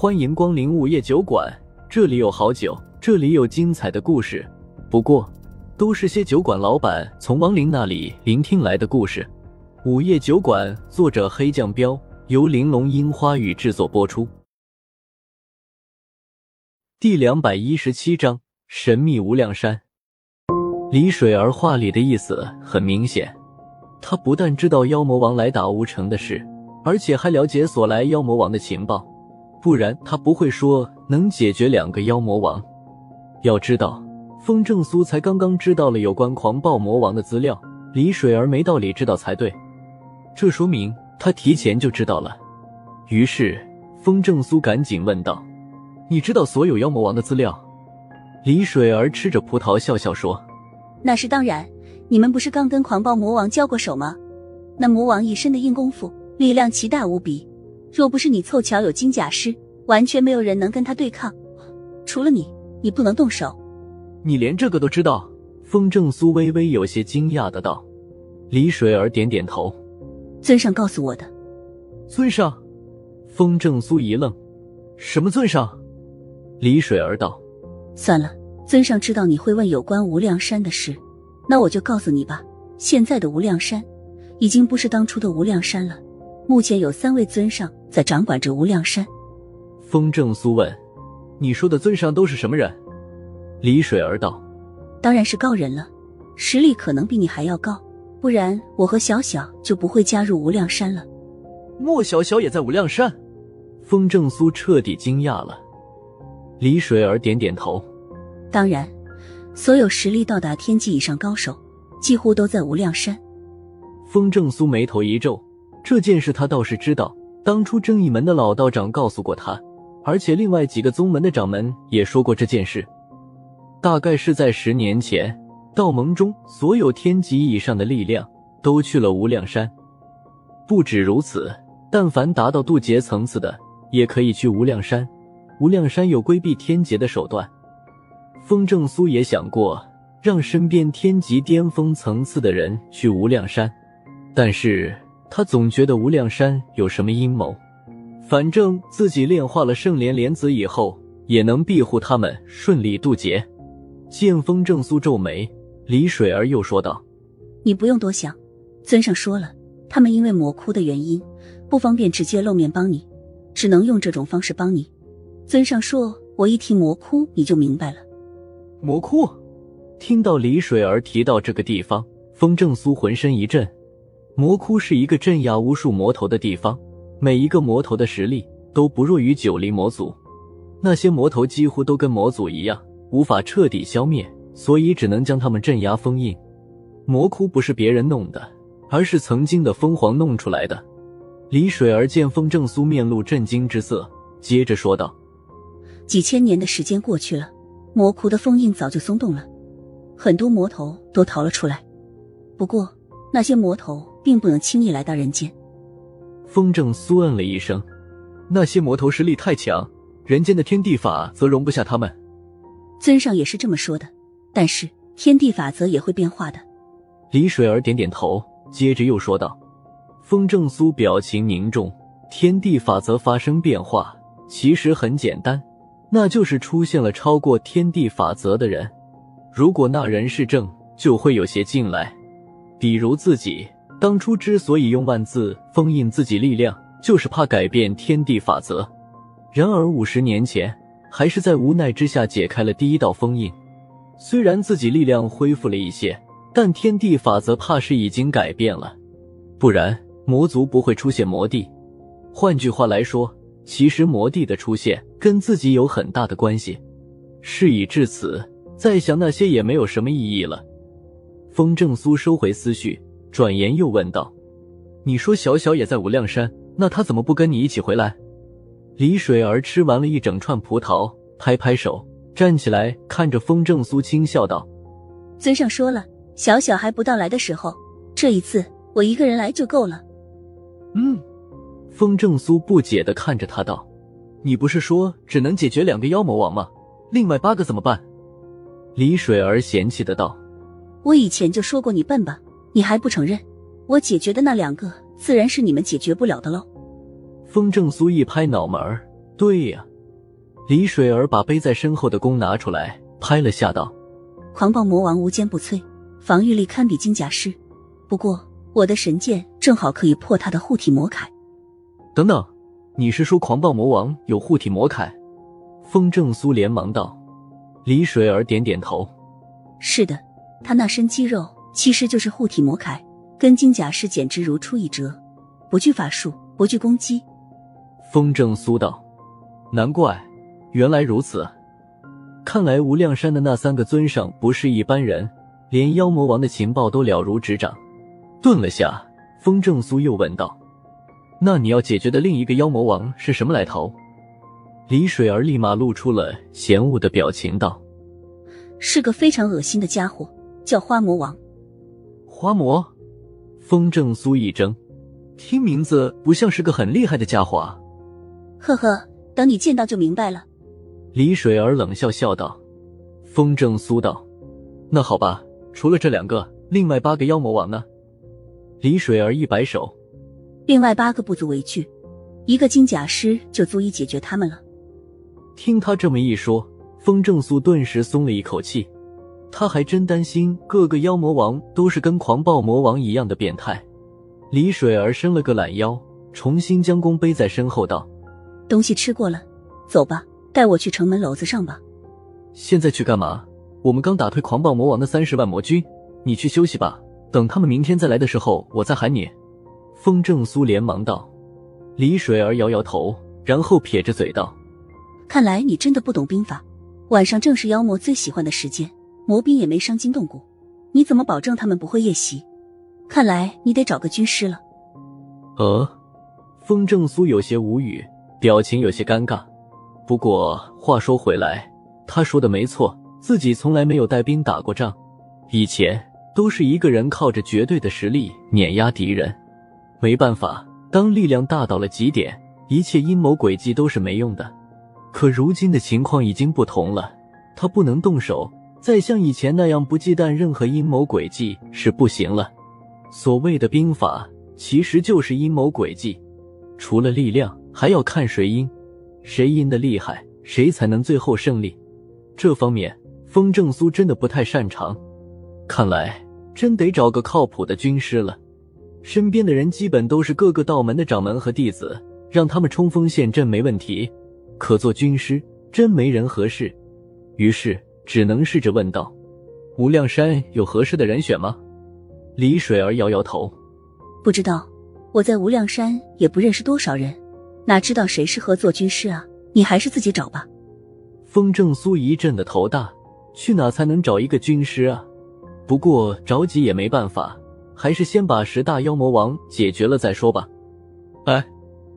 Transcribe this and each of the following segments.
欢迎光临午夜酒馆，这里有好酒，这里有精彩的故事。不过，都是些酒馆老板从亡灵那里聆听来的故事。午夜酒馆，作者黑酱标，由玲珑樱花雨制作播出。第两百一十七章：神秘无量山。李水儿话里的意思很明显，他不但知道妖魔王来打乌城的事，而且还了解所来妖魔王的情报，不然他不会说能解决两个妖魔王。要知道，风正苏才刚刚知道了有关狂暴魔王的资料，李水儿没道理知道才对，这说明他提前就知道了。于是，风正苏赶紧问道。你知道所有妖魔王的资料？李水儿吃着葡萄笑笑说：“那是当然，你们不是刚跟狂暴魔王交过手吗？那魔王一身的硬功夫，力量奇大无比。若不是你凑巧有金甲师，完全没有人能跟他对抗。除了你，你不能动手。你连这个都知道？”风正苏微微有些惊讶的道。李水儿点点头：“尊上告诉我的。”尊上？风正苏一愣：“什么尊上？”李水儿道：“算了，尊上知道你会问有关无量山的事，那我就告诉你吧。现在的无量山，已经不是当初的无量山了。目前有三位尊上在掌管着无量山。”风正苏问：“你说的尊上都是什么人？”李水儿道：“当然是高人了，实力可能比你还要高，不然我和小小就不会加入无量山了。”莫小小也在无量山？风正苏彻底惊讶了。李水儿点点头，当然，所有实力到达天际以上高手，几乎都在无量山。风正苏眉头一皱，这件事他倒是知道，当初正义门的老道长告诉过他，而且另外几个宗门的掌门也说过这件事。大概是在十年前，道盟中所有天级以上的力量都去了无量山。不止如此，但凡达到渡劫层次的，也可以去无量山。无量山有规避天劫的手段，风正苏也想过让身边天级巅峰层次的人去无量山，但是他总觉得无量山有什么阴谋。反正自己炼化了圣莲莲子以后，也能庇护他们顺利渡劫。见风正苏皱眉，李水儿又说道：“你不用多想，尊上说了，他们因为魔窟的原因，不方便直接露面帮你，只能用这种方式帮你。”尊上说：“我一提魔窟，你就明白了。”魔窟，听到李水儿提到这个地方，风正苏浑身一震。魔窟是一个镇压无数魔头的地方，每一个魔头的实力都不弱于九黎魔族。那些魔头几乎都跟魔族一样，无法彻底消灭，所以只能将他们镇压封印。魔窟不是别人弄的，而是曾经的凤凰弄出来的。李水儿见风正苏面露震惊之色，接着说道。几千年的时间过去了，魔窟的封印早就松动了，很多魔头都逃了出来。不过那些魔头并不能轻易来到人间。风正苏嗯了一声，那些魔头实力太强，人间的天地法则容不下他们。尊上也是这么说的，但是天地法则也会变化的。李水儿点点头，接着又说道：“风正苏表情凝重，天地法则发生变化，其实很简单。”那就是出现了超过天地法则的人，如果那人是正，就会有些进来。比如自己当初之所以用万字封印自己力量，就是怕改变天地法则。然而五十年前，还是在无奈之下解开了第一道封印。虽然自己力量恢复了一些，但天地法则怕是已经改变了，不然魔族不会出现魔帝。换句话来说。其实魔帝的出现跟自己有很大的关系。事已至此，再想那些也没有什么意义了。风正苏收回思绪，转言又问道：“你说小小也在无量山，那他怎么不跟你一起回来？”李水儿吃完了一整串葡萄，拍拍手，站起来，看着风正苏轻笑道：“尊上说了，小小还不到来的时候，这一次我一个人来就够了。”嗯。风正苏不解的看着他道：“你不是说只能解决两个妖魔王吗？另外八个怎么办？”李水儿嫌弃的道：“我以前就说过你笨吧？你还不承认？我解决的那两个，自然是你们解决不了的喽。”风正苏一拍脑门：“对呀，李水儿把背在身后的弓拿出来，拍了下，道：“狂暴魔王无坚不摧，防御力堪比金甲师。不过我的神剑正好可以破他的护体魔铠。”等等，你是说狂暴魔王有护体魔铠？风正苏连忙道。李水儿点点头：“是的，他那身肌肉其实就是护体魔铠，跟金甲师简直如出一辙，不惧法术，不惧攻击。”风正苏道：“难怪，原来如此。看来无量山的那三个尊上不是一般人，连妖魔王的情报都了如指掌。”顿了下，风正苏又问道：“那你要解决的另一个妖魔王是什么来头？”李水儿立马露出了嫌恶的表情，道：“是个非常恶心的家伙，叫花魔王。”花魔，风正苏一怔，听名字不像是个很厉害的家伙啊。呵呵，等你见到就明白了。李水儿冷笑笑道。风正苏道：“那好吧，除了这两个，另外八个妖魔王呢？”李水儿一摆手：“另外八个不足为惧，一个金甲师就足以解决他们了。”听他这么一说，风正苏顿时松了一口气。他还真担心各个妖魔王都是跟狂暴魔王一样的变态。李水儿伸了个懒腰，重新将弓背在身后，道。东西吃过了，走吧，带我去城门楼子上吧。现在去干嘛？我们刚打退狂暴魔王的三十万魔军，你去休息吧。等他们明天再来的时候，我再喊你。风正苏连忙道。李水儿摇摇头，然后撇着嘴道：“看来你真的不懂兵法。晚上正是妖魔最喜欢的时间，魔兵也没伤筋动骨，你怎么保证他们不会夜袭？看来你得找个军师了。”呃，风正苏有些无语。表情有些尴尬，不过话说回来，他说的没错，自己从来没有带兵打过仗，以前都是一个人靠着绝对的实力碾压敌人。没办法，当力量大到了极点，一切阴谋诡计都是没用的。可如今的情况已经不同了，他不能动手，再像以前那样不忌惮任何阴谋诡计是不行了。所谓的兵法，其实就是阴谋诡计，除了力量。还要看谁阴，谁阴的厉害，谁才能最后胜利。这方面，风正苏真的不太擅长。看来真得找个靠谱的军师了。身边的人基本都是各个道门的掌门和弟子，让他们冲锋陷阵没问题。可做军师，真没人合适。于是只能试着问道：“无量山有合适的人选吗？”李水儿摇摇头：“不知道，我在无量山也不认识多少人。”哪知道谁适合做军师啊？你还是自己找吧。风正苏一阵的头大，去哪才能找一个军师啊？不过着急也没办法，还是先把十大妖魔王解决了再说吧。哎，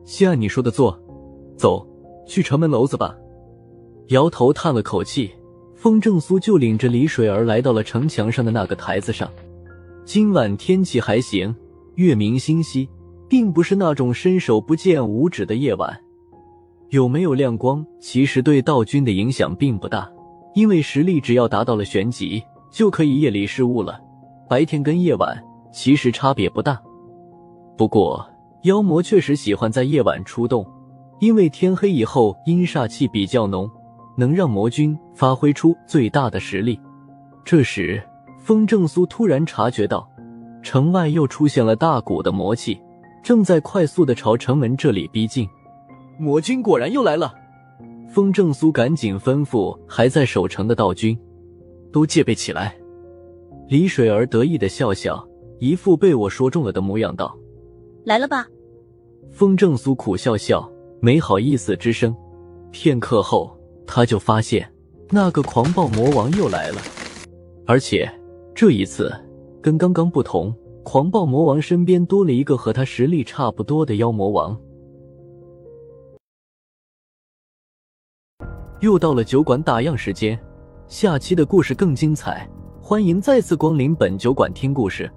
先按你说的做，走去城门楼子吧。摇头叹了口气，风正苏就领着李水儿来到了城墙上的那个台子上。今晚天气还行，月明星稀。并不是那种伸手不见五指的夜晚，有没有亮光，其实对道君的影响并不大，因为实力只要达到了玄级，就可以夜里施物了。白天跟夜晚其实差别不大。不过妖魔确实喜欢在夜晚出动，因为天黑以后阴煞气比较浓，能让魔君发挥出最大的实力。这时，风正苏突然察觉到，城外又出现了大股的魔气。正在快速的朝城门这里逼近，魔君果然又来了。风正苏赶紧吩咐还在守城的道君，都戒备起来。李水儿得意的笑笑，一副被我说中了的模样，道：“来了吧？”风正苏苦笑笑，没好意思吱声。片刻后，他就发现那个狂暴魔王又来了，而且这一次跟刚刚不同。狂暴魔王身边多了一个和他实力差不多的妖魔王。又到了酒馆打烊时间，下期的故事更精彩，欢迎再次光临本酒馆听故事。